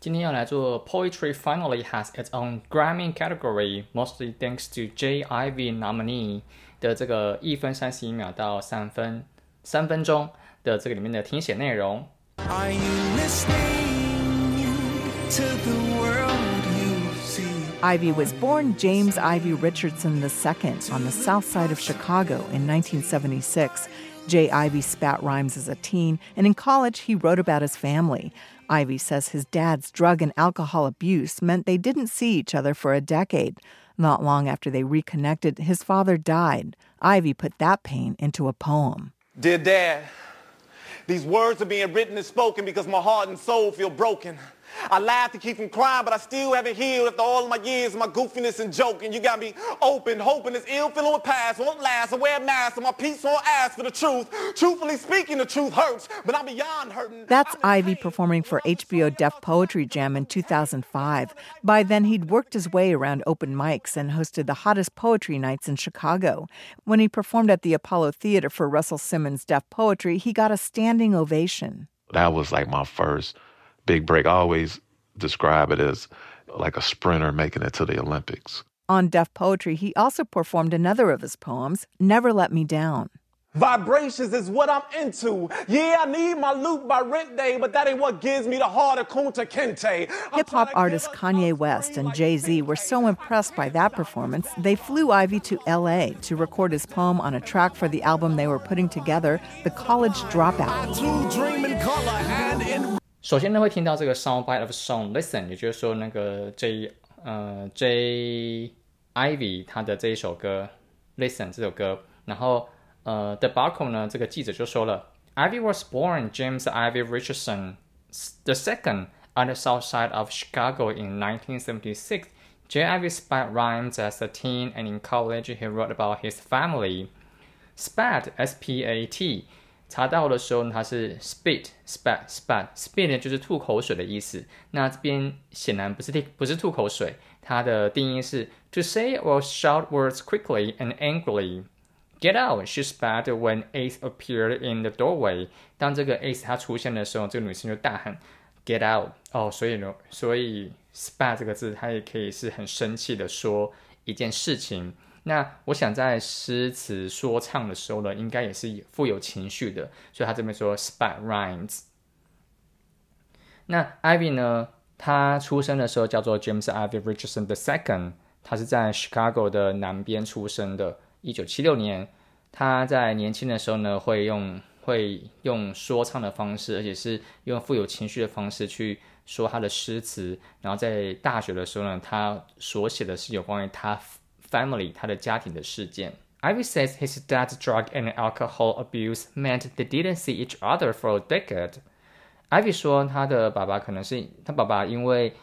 今天要来做 Poetry finally has its own Grammy category, mostly thanks to J. Ivy nominee 的这个一分三十一秒到三分三分钟的这个里面的听写内容。Are you listening to the world you see? Ivy was born James Ivy Richardson II on the south side of Chicago in 1976. Jay Ivy spat rhymes as a teen, and in college he wrote about his family. Ivy says his dad's drug and alcohol abuse meant they didn't see each other for a decade. Not long after they reconnected, his father died. Ivy put that pain into a poem. Dear Dad, these words are being written and spoken because my heart and soul feel broken. I laugh to keep from crying, but I still haven't healed after all of my years of my goofiness and joking. You got me open, hoping this ill feeling will pass, won't last. I wear a mask so my peace won't ask for the truth. Truthfully speaking, the truth hurts, but I'm beyond hurting. That's Ivy performing for HBO Deaf Poetry Jam in 2005. By then, he'd worked his way around open mics and hosted the hottest poetry nights in Chicago. When he performed at the Apollo Theater for Russell Simmons' Deaf Poetry, he got a standing ovation. That was like my first big break. I always describe it as like a sprinter making it to the Olympics. On Deaf Poetry, he also performed another of his poems, Never Let Me Down. Vibrations is what I'm into. Yeah, I need my loop by rent day, but that ain't what gives me the heart of Kunta Kinte. Hip hop artists Kanye West and Jay Z were so impressed by that performance, they flew Ivy to LA to record his poem on a track for the album they were putting together, The College Dropout. 首先呢，会听到这个 sound bite of song listen，也就是说那个 J 呃 J Ivy 他的这一首歌 listen 这首歌，然后呃 The Barco 呢，这个记者就说了，Ivy was born James Ivy Richardson the second on the south side of Chicago in 1976. J. Ivy spat rhymes as a teen, and in college he wrote about his family. Spat, S-P-A-T 查到的时候呢，它是 spit spat spat spit 呢就是吐口水的意思。那这边显然不是吐不是吐口水，它的定义是 to say or shout words quickly and angrily。Get out! She spat when Ace appeared in the doorway。当这个 Ace 它出现的时候，这个女生就大喊 Get out！哦，所以呢，所以 spat 这个字，它也可以是很生气的说一件事情。那我想在诗词说唱的时候呢，应该也是富有情绪的，所以他这边说 spat rhymes。那 Ivy 呢，他出生的时候叫做 James Ivy Richardson the Second，他是在 Chicago 的南边出生的。一九七六年，他在年轻的时候呢，会用会用说唱的方式，而且是用富有情绪的方式去说他的诗词。然后在大学的时候呢，他所写的是有关于他。family 他的家庭的事件。Ivy says his dad's drug and alcohol abuse meant they didn't see each other for a decade. Ivy 说他的爸爸可能是他爸爸因为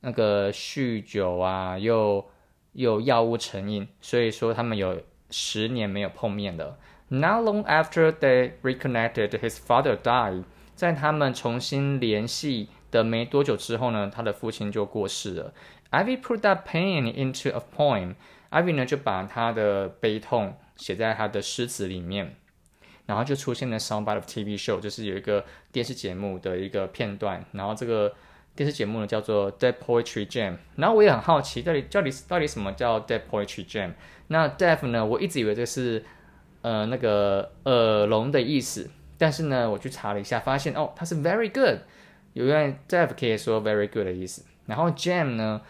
那个酗酒啊，又又药物成瘾，所以说他们有十年没有碰面了。Not long after they reconnected, his father died. 在他们重新联系的没多久之后呢，他的父亲就过世了。Ivy put that pain into a poem. Ivy 呢就把他的悲痛写在他的诗词里面，然后就出现了 Soundbite of TV Show，就是有一个电视节目的一个片段。然后这个电视节目呢叫做 Dead Poetry Jam。然后我也很好奇，到底到底到底什么叫 Dead Poetry Jam？那 Deaf 呢，我一直以为这是呃那个耳聋的意思，但是呢我去查了一下，发现哦它是 Very Good，有人 Deaf 可以说 Very Good 的意思。然后 Jam 呢？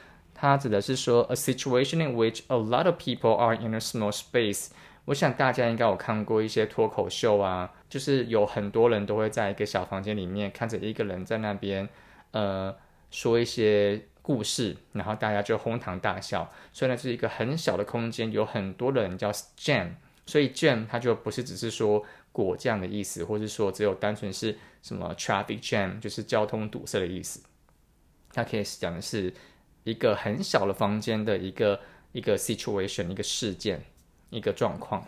它指的是说，a situation in which a lot of people are in a small space。我想大家应该有看过一些脱口秀啊，就是有很多人都会在一个小房间里面看着一个人在那边，呃，说一些故事，然后大家就哄堂大笑。所以呢，是一个很小的空间，有很多人叫 jam。所以 jam 它就不是只是说果酱的意思，或是说只有单纯是什么 traffic jam，就是交通堵塞的意思。它可以讲的是。一个很小的房间的一个一个 situation，一个事件，一个状况。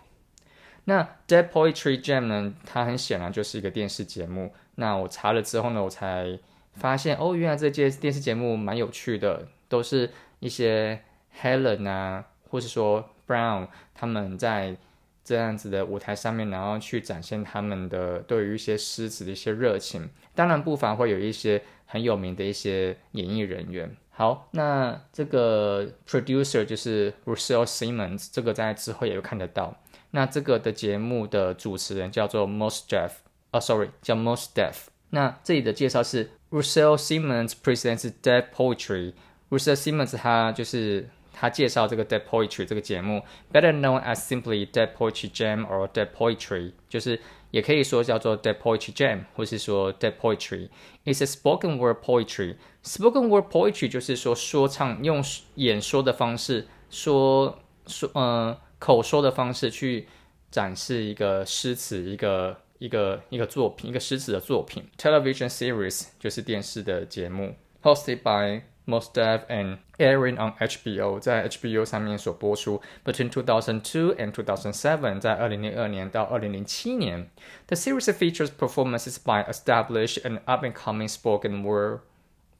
那 Dead Poetry Jam 呢？它很显然就是一个电视节目。那我查了之后呢，我才发现哦，原来这届电视节目蛮有趣的，都是一些 Helen 啊，或是说 Brown 他们在这样子的舞台上面，然后去展现他们的对于一些诗词的一些热情。当然，不乏会有一些很有名的一些演艺人员。好，那这个 producer 就是 Russell Simmons，这个在之后也会看得到。那这个的节目的主持人叫做 Most Deaf，啊，sorry，叫 Most Deaf。那这里的介绍是 Russell Simmons presents Dead Poetry。Russell Simmons 他就是。他介绍这个 Dead Poetry 这个节目，better known as simply Dead Poetry Jam or Dead Poetry，就是也可以说叫做 Dead Poetry Jam，或是说 Dead Poetry。It's a spoken word poetry. Spoken word poetry 就是说说唱用演说的方式说说呃口说的方式去展示一个诗词一个一个一个作品一个诗词的作品。Television series 就是电视的节目，hosted by Most Def and airing on HBO，在 HBO 上面所播出。Between 2002 and 2007，在二零零二年到二零零七年，The series features performances by established and up-and-coming spoken word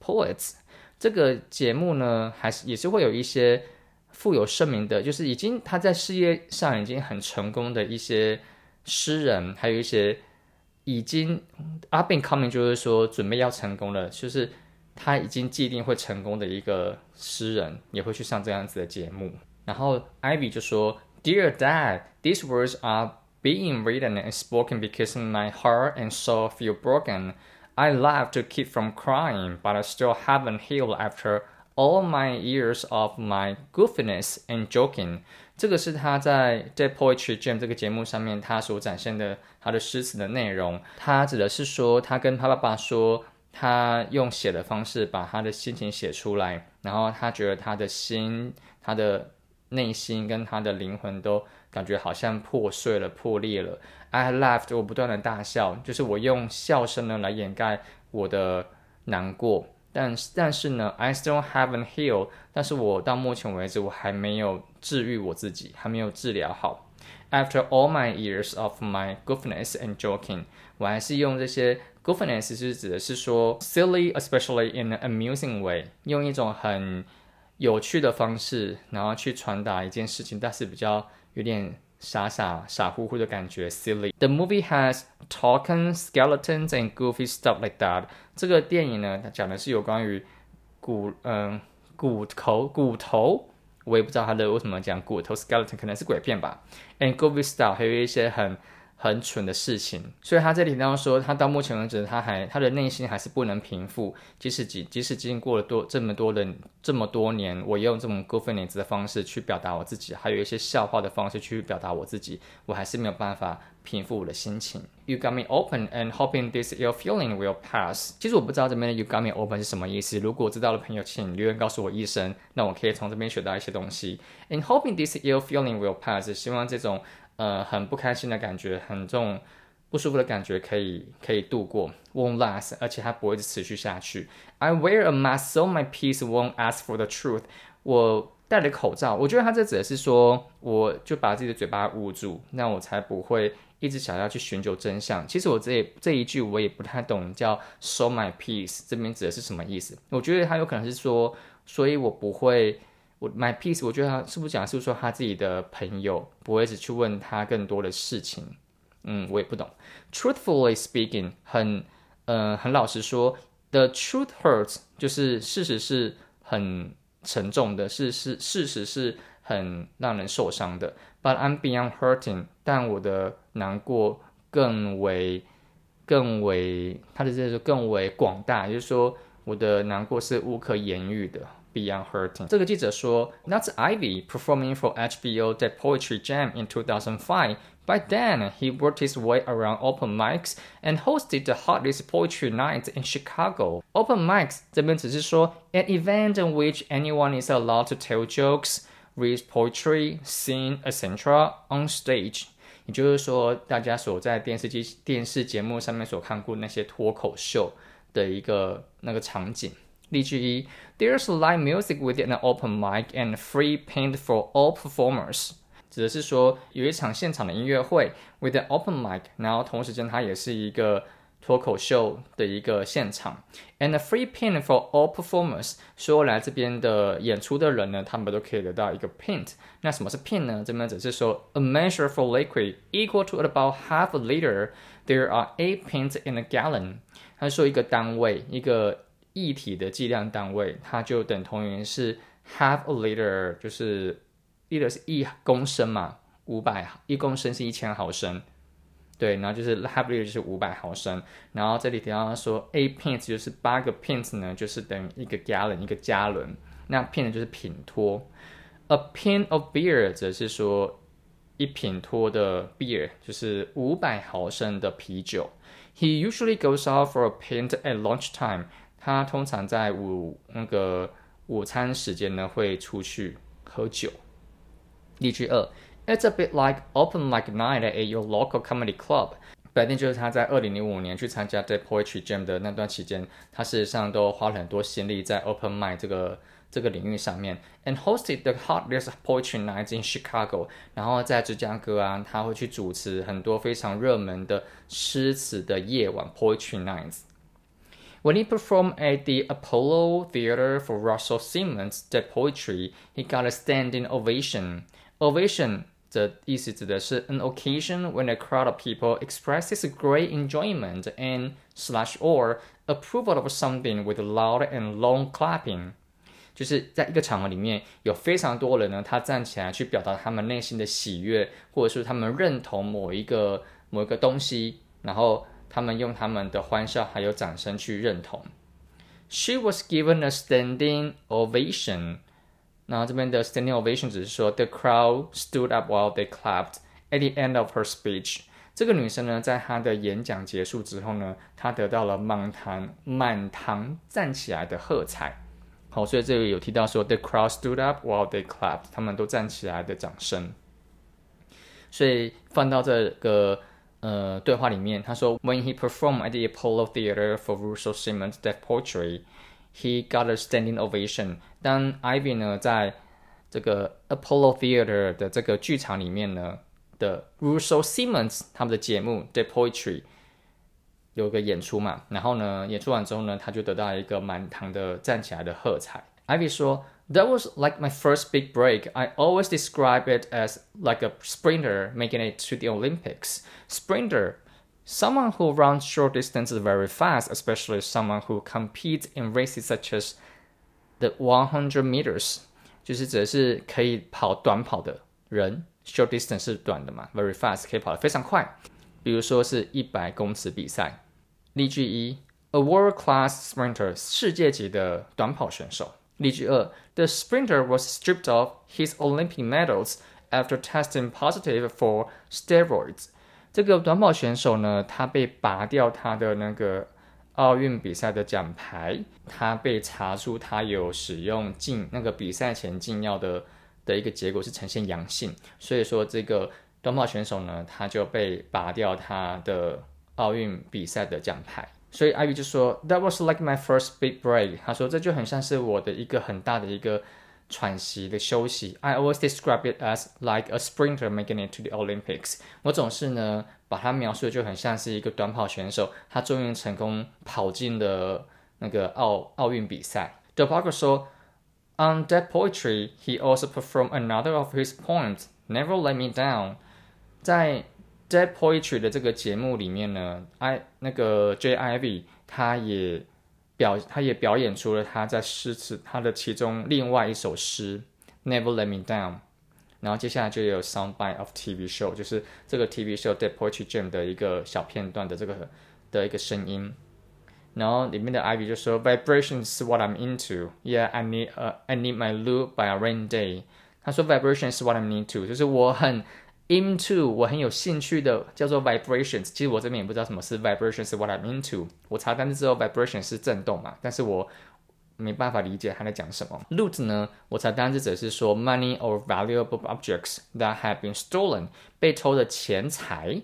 poets。这个节目呢，还是也是会有一些富有盛名的，就是已经他在事业上已经很成功的一些诗人，还有一些已经 up-and-coming，就是说准备要成功了，就是。 他已经既定会成功的一个诗人，也会去上这样子的节目。然后 Ivy 就说：“Dear Dad, these words are being written and spoken because my heart and soul feel broken. I love to keep from crying, but I still haven't healed after all my years of my goofiness and joking。”这个是他在《Dead Poetry Jam》这个节目上面他所展现的他的诗词的内容。他指的是说，他跟他爸爸说。他用写的方式把他的心情写出来，然后他觉得他的心、他的内心跟他的灵魂都感觉好像破碎了、破裂了。I laughed，我不断的大笑，就是我用笑声呢来掩盖我的难过。但是但是呢，I still haven't healed，但是我到目前为止我还没有治愈我自己，还没有治疗好。After all my years of my goodness and joking，我还是用这些。Goofiness 是指的是说 silly, especially in an amusing way，用一种很有趣的方式，然后去传达一件事情，但是比较有点傻傻傻乎乎的感觉，silly。The movie has talking skeletons and goofy stuff like that。这个电影呢，它讲的是有关于骨嗯骨头骨头，我也不知道他的为什么讲骨头 skeleton，可能是鬼片吧。And goofy stuff 还有一些很。很蠢的事情，所以他这里提到说，他到目前为止，他还他的内心还是不能平复，即使即即使经过了多这么多的这么多年，我用这种 g o f i n e 的方式去表达我自己，还有一些笑话的方式去表达我自己，我还是没有办法平复我的心情。You got me open and hoping this ill feeling will pass。其实我不知道这边的 You got me open 是什么意思，如果知道的朋友，请留言告诉我一声，那我可以从这边学到一些东西。And hoping this ill feeling will pass，希望这种。呃，很不开心的感觉，很这种不舒服的感觉，可以可以度过，won't last，而且它不会持续下去。I wear a mask so my peace won't ask for the truth。我戴了口罩，我觉得他这指的是说，我就把自己的嘴巴捂住，那我才不会一直想要去寻求真相。其实我这这一句我也不太懂，叫 so my peace，这边指的是什么意思？我觉得他有可能是说，所以我不会。我 my piece，我觉得他是不是讲是不是说他自己的朋友不会一直去问他更多的事情？嗯，我也不懂。Truthfully speaking，很呃很老实说，the truth hurts，就是事实是很沉重的，是是事实是很让人受伤的。But I'm beyond hurting，但我的难过更为更为他的这个更为广大，就是说我的难过是无可言喻的。Beyond Hurting。这个记者说，That's Ivy performing for HBO Dead Poetry Jam in 2005. By then, he worked his way around open mics and hosted the hottest poetry night in Chicago. Open mics 这边只是说 an event in which anyone is allowed to tell jokes, read poetry, sing, etc. on stage. 也就是说，大家所在电视机、电视节目上面所看过那些脱口秀的一个那个场景。 例句一，There's live music with an open mic and free paint for all performers，指的是说有一场现场的音乐会 with an open mic，然后同时间它也是一个 脱口秀的一个现场，and a free pin for all performers。所有来这边的演出的人呢，他们都可以得到一个 pint。那什么是 pint 呢？这边只是说 a measure for liquid equal to about half a liter。There are eight pints in a gallon。他说一个单位，一个 液体的计量单位，它就等同于是 half a liter，就是 liter 是一公升嘛，五百一公升是一千毫升。对，然后就是 half liter 就是五百毫升，然后这里提到说 a pint 就是八个 pints 呢，就是等于一个 gallon 一个加仑，那 pint 就是品托，a pint of beer 则是说一品托的 beer 就是五百毫升的啤酒。He usually goes out for a pint at lunchtime，他通常在午那个午餐时间呢会出去喝酒。例句二。It's a bit like open mic night at your local comedy club。白天就是他在二零零五年去参加 The Poetry Jam 的那段期间，他事实上都花了很多心力在 open mic 这个这个领域上面，and hosted the hottest poetry nights in Chicago。然后在芝加哥啊，他会去主持很多非常热门的诗词的夜晚 poetry nights。When he performed at the Apollo Theater for Russell Simmons' The Poetry, he got a standing ovation. Ovation 的意思指的是 an occasion when a crowd of people expresses great enjoyment and slash or approval of something with loud and long clapping，就是在一个场合里面有非常多人呢，他站起来去表达他们内心的喜悦，或者是他们认同某一个某一个东西，然后 他们用他们的欢笑还有掌声去认同。She was given a standing ovation. 那这边的 standing ovation 只是说 the crowd stood up while they clapped at the end of her speech。这个女生呢，在她的演讲结束之后呢，她得到了满堂满堂站起来的喝彩。好，所以这里有提到说 the crowd stood up while they clapped，他们都站起来的掌声。所以放到这个呃对话里面，他说 When he performed at the Apollo Theater for Russell Simmons' Death Poetry。He got a standing ovation。当 Ivy 呢，在这个 Apollo Theater 的这个剧场里面呢的 Russell Simmons 他们的节目 The Poetry 有个演出嘛，然后呢，演出完之后呢，他就得到一个满堂的站起来的喝彩。Ivy 说 ，That was like my first big break. I always describe it as like a sprinter making it to the Olympics. Sprinter Someone who runs short distances very fast, especially someone who competes in races such as the 100 meters，就是指的是可以跑短跑的人。Short distance 是短的嘛，very fast 可以跑得非常快。比如说是一百公尺比赛。例句一：A world-class sprinter，世界级的短跑选手。 例句二：The sprinter was stripped of his Olympic medals after testing positive for steroids。这个短跑选手呢，他被拔掉他的那个奥运比赛的奖牌，他被查出他有使用禁那个比赛前禁药的的一个结果是呈现阳性，所以说这个短跑选手呢，他就被拔掉他的奥运比赛的奖牌。所以阿玉就说，That was like my first big break。他说这就很像是我的一个很大的一个。喘息的休息。I always describe it as like a sprinter making it to the Olympics。我总是呢把它描述的就很像是一个短跑选手，他终于成功跑进了那个奥奥运比赛。The Parker 说，On that poetry, he also performed another of his poems, "Never Let Me Down." 在 Dead Poetry 的这个节目里面呢，I 那个 J I V 他也表他也表演出了他在诗词他的其中另外一首诗《Never Let Me Down》，然后接下来就有 Soundbite of TV Show，就是这个 TV Show The Poetry Jam 的一个小片段的这个的一个声音，然后里面的 Ivy 就说 Vibration is what I'm into, yeah I need a I need my loop by a rain day。他说 Vibration is what I'm into，就是我很 Into 我很有兴趣的叫做 vibrations，其实我这边也不知道什么是 vibrations，是 what I'm into。我查单词之后，vibration 是震动嘛，但是我没办法理解他在讲什么。Loot 呢，我查单词只是说 money or valuable objects that have been stolen，被偷的钱财。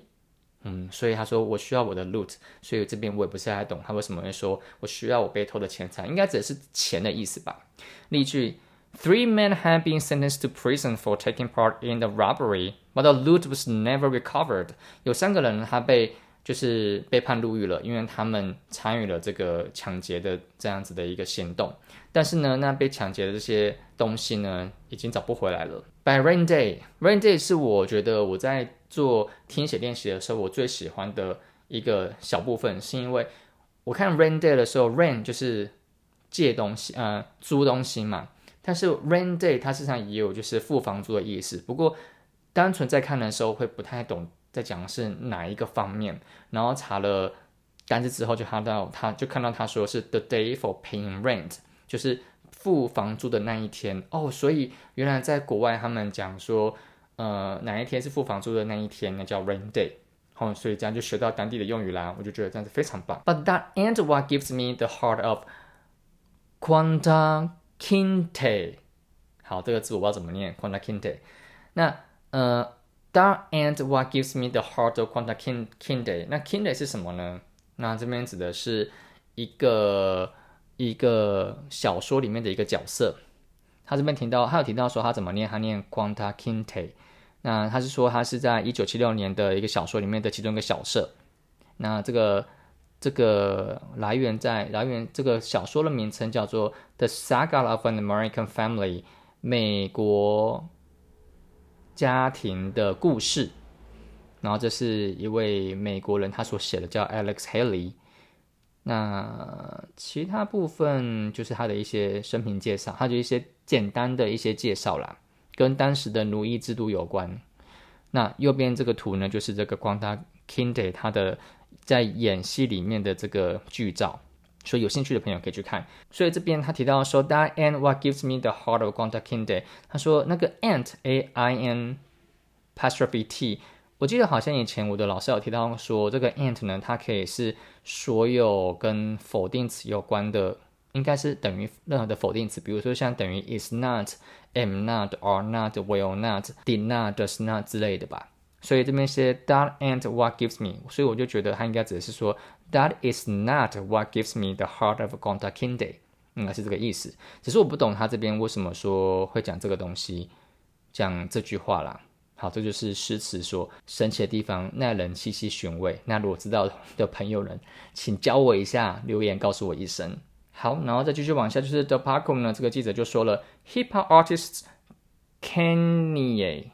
嗯，所以他说我需要我的 loot，所以这边我也不是太懂他为什么会说我需要我被偷的钱财，应该指的是钱的意思吧。例句。Three men had been sentenced to prison for taking part in the robbery, but the loot was never recovered. 有三个人他被就是被判入狱了，因为他们参与了这个抢劫的这样子的一个行动。但是呢，那被抢劫的这些东西呢，已经找不回来了。By Rain Day，Rain Day 是我觉得我在做听写练习的时候，我最喜欢的一个小部分，是因为我看 Rain Day 的时候，Rain 就是借东西，呃，租东西嘛。但是 Rain Day 它实际上也有就是付房租的意思。不过单纯在看的时候会不太懂在讲的是哪一个方面。然后查了单词之后，就看到他就看到他说是 The day for paying rent。就是付房租的那一天哦，所以原来在国外他们讲说，呃，哪一天是付房租的那一天，那叫 rain day。哦，所以这样就学到当地的用语啦，我就觉得这样子非常棒。But that and what gives me the heart of Quanta Kinte。好，这个字我不知道怎么念，Quanta Kinte。那呃，that and what gives me the heart of Quanta Kinte。那 Kinte 是什么呢？那这边指的是一个。一个小说里面的一个角色，他这边提到，他有提到说他怎么念，他念 Quanta Kinte。那他是说他是在一九七六年的一个小说里面的其中一个小色。那这个这个来源在来源这个小说的名称叫做《The Saga of an American Family》美国家庭的故事。然后这是一位美国人他所写的，叫 Alex Haley。那其他部分就是他的一些生平介绍，他就一些简单的一些介绍啦，跟当时的奴役制度有关。那右边这个图呢，就是这个光大 Kinde 他的在演戏里面的这个剧照，所以有兴趣的朋友可以去看。所以这边他提到说，That and what gives me the heart of 光大 Kinde，他说那个 ant a i n p a s t r o p h e t，。我记得好像以前我的老师有提到说，这个 ant 呢，它可以是所有跟否定词有关的，应该是等于任何的否定词，比如说像等于 is not、am not、are not、will not、did not、does not 之类的吧。所以这边写 that ant what gives me，所以我就觉得它应该只是说 that is not what gives me the heart of Gonta Kinde，应该是这个意思。只是我不懂他这边为什么说会讲这个东西，讲这句话啦。好，这就是诗词说神奇的地方，耐人细细寻味。那如果知道的朋友们，请教我一下，留言告诉我一声。好，然后再继续往下，就是 The Parko 呢，这个记者就说了，Hip Hop artist Kanye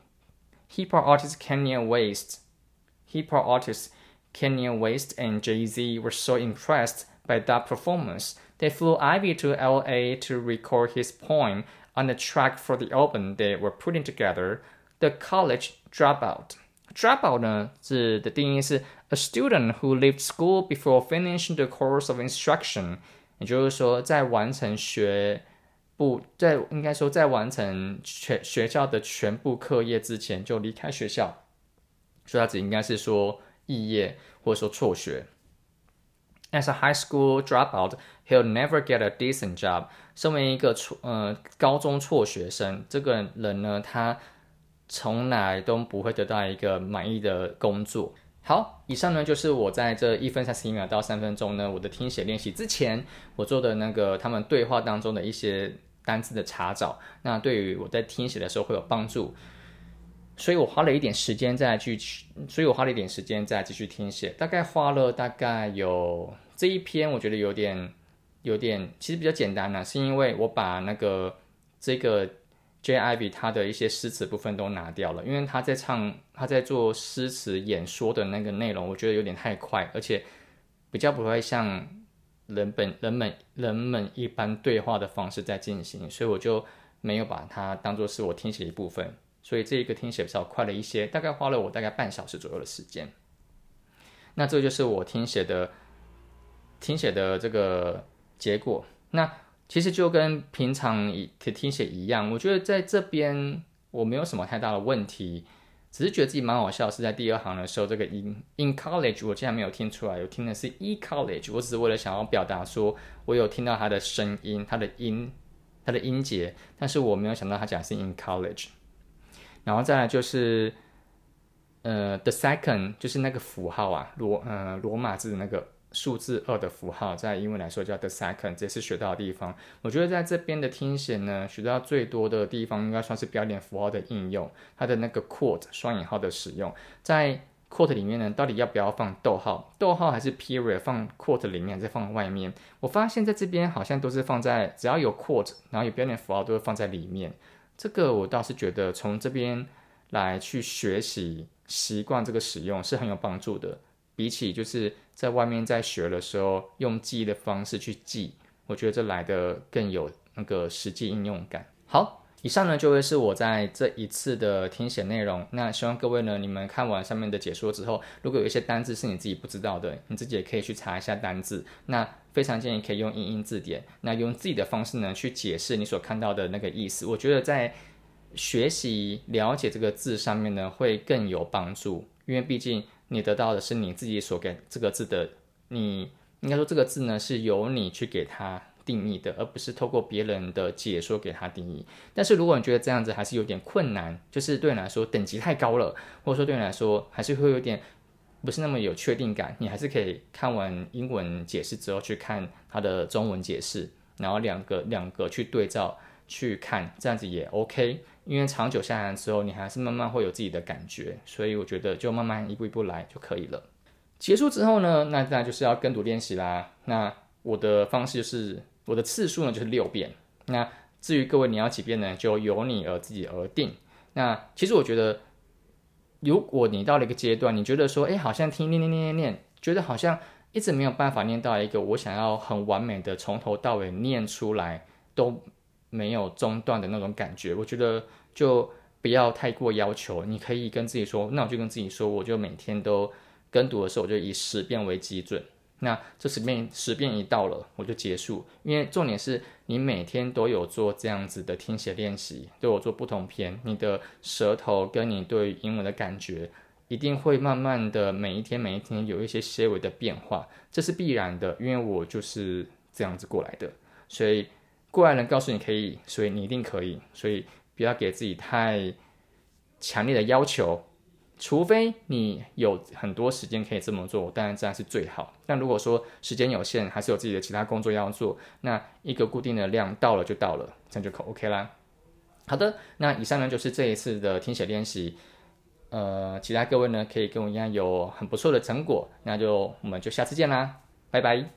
Kanye，Hip Hop artist Kanye West，Hip Hop artist Kanye West and Jay Z were so impressed by that performance. They flew Ivy to LA to record his poem on the track for the album they were putting together. The college dropout. Dropout 呢，是的定义是 a student who left school before finishing the course of instruction。也就是说，在完成学 部，在应该说在完成全学校的全部课业之前就离开学校。所以它只应该是说肄业或者说辍学。As a high school dropout, he'll never get a decent job。身为一个辍呃高中辍学生，这个人呢，他从来都不会得到一个满意的工作。好，以上呢就是我在这一分三十一秒到三分钟呢，我的听写练习之前我做的那个他们对话当中的一些单字的查找，那对于我在听写的时候会有帮助。所以我花了一点时间再去，所以我花了一点时间再继续听写，大概花了大概有这一篇，我觉得有点有点其实比较简单呢，是因为我把那个这个。J I V 他的一些诗词部分都拿掉了，因为他在唱、他在做诗词演说的那个内容，我觉得有点太快，而且比较不会像人本、人们、人们一般对话的方式在进行，所以我就没有把它当做是我听写的一部分。所以这一个听写比较快了一些，大概花了我大概半小时左右的时间。那这就是我听写的听写的这个结果。那。其实就跟平常听写一样，我觉得在这边我没有什么太大的问题，只是觉得自己蛮好笑。是在第二行的时候，这个 in in college 我竟然没有听出来，我听的是 e college，我只是为了想要表达说我有听到他的声音，他的音，他的音节，但是我没有想到他讲是 in college。然后再来就是呃 the second 就是那个符号啊，罗呃罗马字的那个。数字二的符号在英文来说叫 the second，这是学到的地方。我觉得在这边的听写呢，学到最多的地方应该算是标点符号的应用，它的那个 quote 双引号的使用。在 quote 里面呢，到底要不要放逗号？逗号还是 period 放 quote 里面，再放外面？我发现在这边好像都是放在只要有 quote，然后有标点符号都会放在里面。这个我倒是觉得从这边来去学习习惯这个使用是很有帮助的。比起就是在外面在学的时候用记忆的方式去记，我觉得这来的更有那个实际应用感。好。以上呢就会是我在这一次的听写内容。那希望各位呢，你们看完上面的解说之后，如果有一些单字是你自己不知道的，你自己也可以去查一下单字。那非常建议可以用英英字典，那用自己的方式呢去解释你所看到的那个意思。我觉得在学习了解这个字上面呢会更有帮助，因为毕竟你得到的是你自己所给这个字的，你应该说这个字呢是由你去给它。定义的，而不是透过别人的解说给它定义。但是如果你觉得这样子还是有点困难，就是对你来说等级太高了，或者说对你来说还是会有点不是那么有确定感，你还是可以看完英文解释之后去看它的中文解释，然后两个两个去对照去看，这样子也 OK。因为长久下来之后，你还是慢慢会有自己的感觉，所以我觉得就慢慢一步一步来就可以了。结束之后呢，那当然就是要跟读练习啦。那我的方式就是。我的次数呢就是六遍，那至于各位你要几遍呢，就由你而自己而定。那其实我觉得，如果你到了一个阶段，你觉得说，哎，好像听念念念念念，觉得好像一直没有办法念到一个我想要很完美的从头到尾念出来都没有中断的那种感觉，我觉得就不要太过要求。你可以跟自己说，那我就跟自己说，我就每天都跟读的时候，我就以十遍为基准。那这十遍十遍一到了，我就结束。因为重点是你每天都有做这样子的听写练习，都有做不同篇，你的舌头跟你对英文的感觉，一定会慢慢的每一天每一天有一些些微的变化，这是必然的。因为我就是这样子过来的，所以过来人告诉你可以，所以你一定可以。所以不要给自己太强烈的要求。除非你有很多时间可以这么做，当然这样是最好。但如果说时间有限，还是有自己的其他工作要做，那一个固定的量到了就到了，这样就可 OK 啦。好的，那以上呢就是这一次的听写练习。呃，其他各位呢可以跟我一样有很不错的成果，那就我们就下次见啦，拜拜。